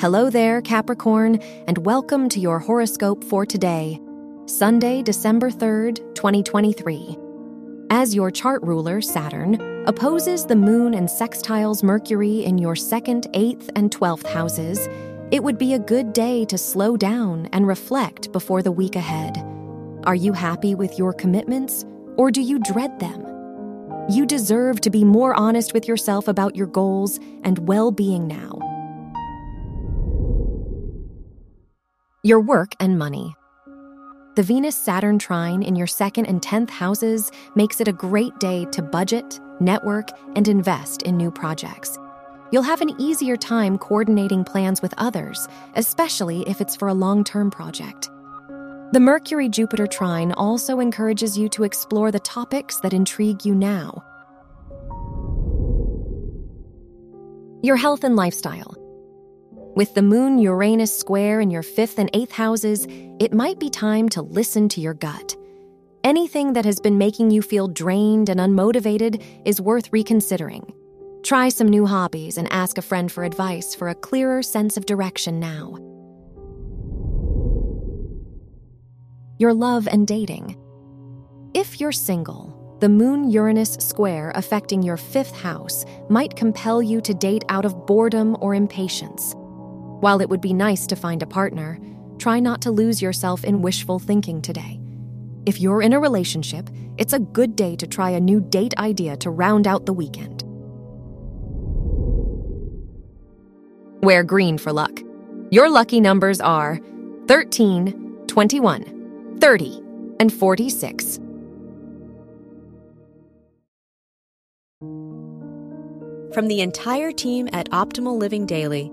Hello there, Capricorn, and welcome to your horoscope for today, Sunday, December 3rd, 2023. As your chart ruler, Saturn, opposes the moon and sextiles Mercury in your second, eighth, and 12th houses, it would be a good day to slow down and reflect before the week ahead. Are you happy with your commitments, or do you dread them? You deserve to be more honest with yourself about your goals and well being now. Your work and money. The Venus Saturn trine in your second and 10th houses makes it a great day to budget, network, and invest in new projects. You'll have an easier time coordinating plans with others, especially if it's for a long term project. The Mercury Jupiter trine also encourages you to explore the topics that intrigue you now. Your health and lifestyle. With the Moon Uranus square in your fifth and eighth houses, it might be time to listen to your gut. Anything that has been making you feel drained and unmotivated is worth reconsidering. Try some new hobbies and ask a friend for advice for a clearer sense of direction now. Your love and dating. If you're single, the Moon Uranus square affecting your fifth house might compel you to date out of boredom or impatience. While it would be nice to find a partner, try not to lose yourself in wishful thinking today. If you're in a relationship, it's a good day to try a new date idea to round out the weekend. Wear green for luck. Your lucky numbers are 13, 21, 30, and 46. From the entire team at Optimal Living Daily,